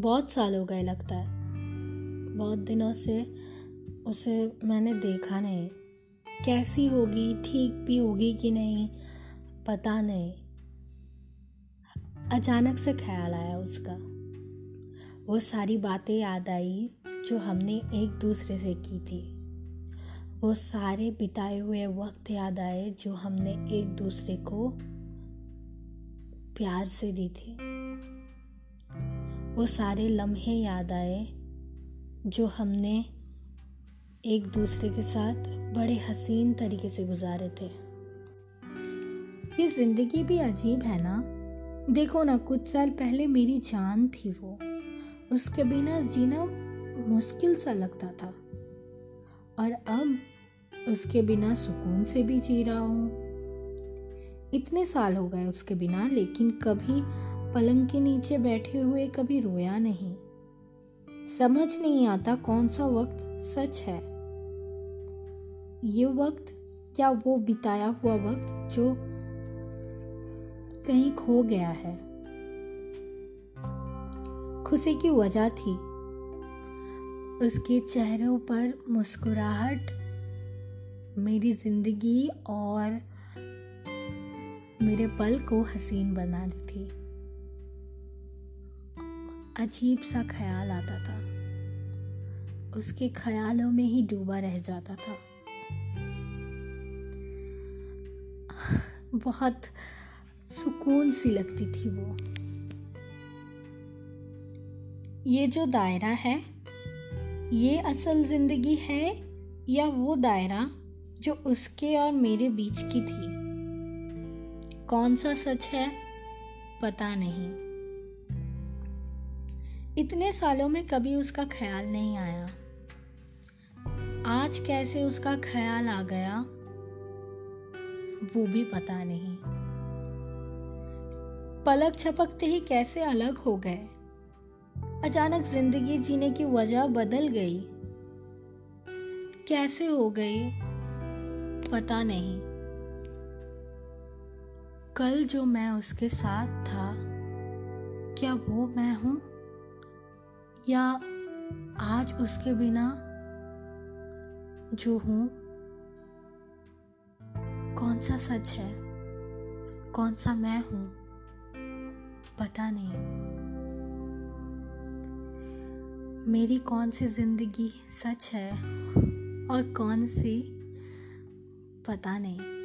بہت سال ہو گئے لگتا ہے۔ بہت دنوں سے اسے میں نے دیکھا نہیں۔ کیسی ہوگی، ٹھیک بھی ہوگی کہ نہیں، پتہ نہیں۔ اچانک سے خیال آیا اس کا۔ وہ ساری باتیں یاد آئی جو ہم نے ایک دوسرے سے کی تھی۔ وہ سارے بتائے ہوئے وقت یاد آئے جو ہم نے ایک دوسرے کو پیار سے دی تھی۔ وہ سارے لمحے یاد آئے جو ہم نے ایک دوسرے کے ساتھ بڑے حسین طریقے سے گزارے تھے۔ یہ زندگی بھی عجیب ہے نا؟ دیکھو نا، کچھ سال پہلے میری جان تھی وہ۔ اس کے بنا جینا مشکل سا لگتا تھا۔ اور اب اس کے بنا سکون سے بھی جی رہا ہوں۔ اتنے سال ہو گئے اس کے بنا، لیکن کبھی پلنگ کے نیچے بیٹھے ہوئے کبھی رویا نہیں۔ سمجھ نہیں آتا کون سا وقت سچ ہے۔ یہ وقت کیا وہ بتایا ہوا وقت جو کہیں کھو گیا ہے۔ خوشی کی وجہ تھی۔ اس کے چہروں پر مسکراہٹ، میری زندگی اور میرے پل کو حسین بنا دی تھی۔ عجیب سا خیال آتا تھا۔ اس کے خیالوں میں ہی ڈوبا رہ جاتا تھا۔ بہت سکون سی لگتی تھی وہ۔ یہ جو دائرہ ہے، یہ اصل زندگی ہے یا وہ دائرہ جو اس کے اور میرے بیچ کی تھی؟ کون سا سچ ہے؟ پتا نہیں۔ اتنے سالوں میں کبھی اس کا خیال نہیں آیا۔ آج کیسے اس کا خیال آ گیا، وہ بھی پتا نہیں۔ پلک چھپکتے ہی کیسے الگ ہو گئے۔ اچانک زندگی جینے کی وجہ بدل گئی۔ کیسے ہو گئی پتا نہیں۔ کل جو میں اس کے ساتھ تھا، کیا وہ میں ہوں؟ یا آج اس کے بنا جو ہوں، کون سا سچ ہے؟ کون سا میں ہوں؟ پتا نہیں۔ میری کون سی زندگی سچ ہے اور کون سی پتا نہیں۔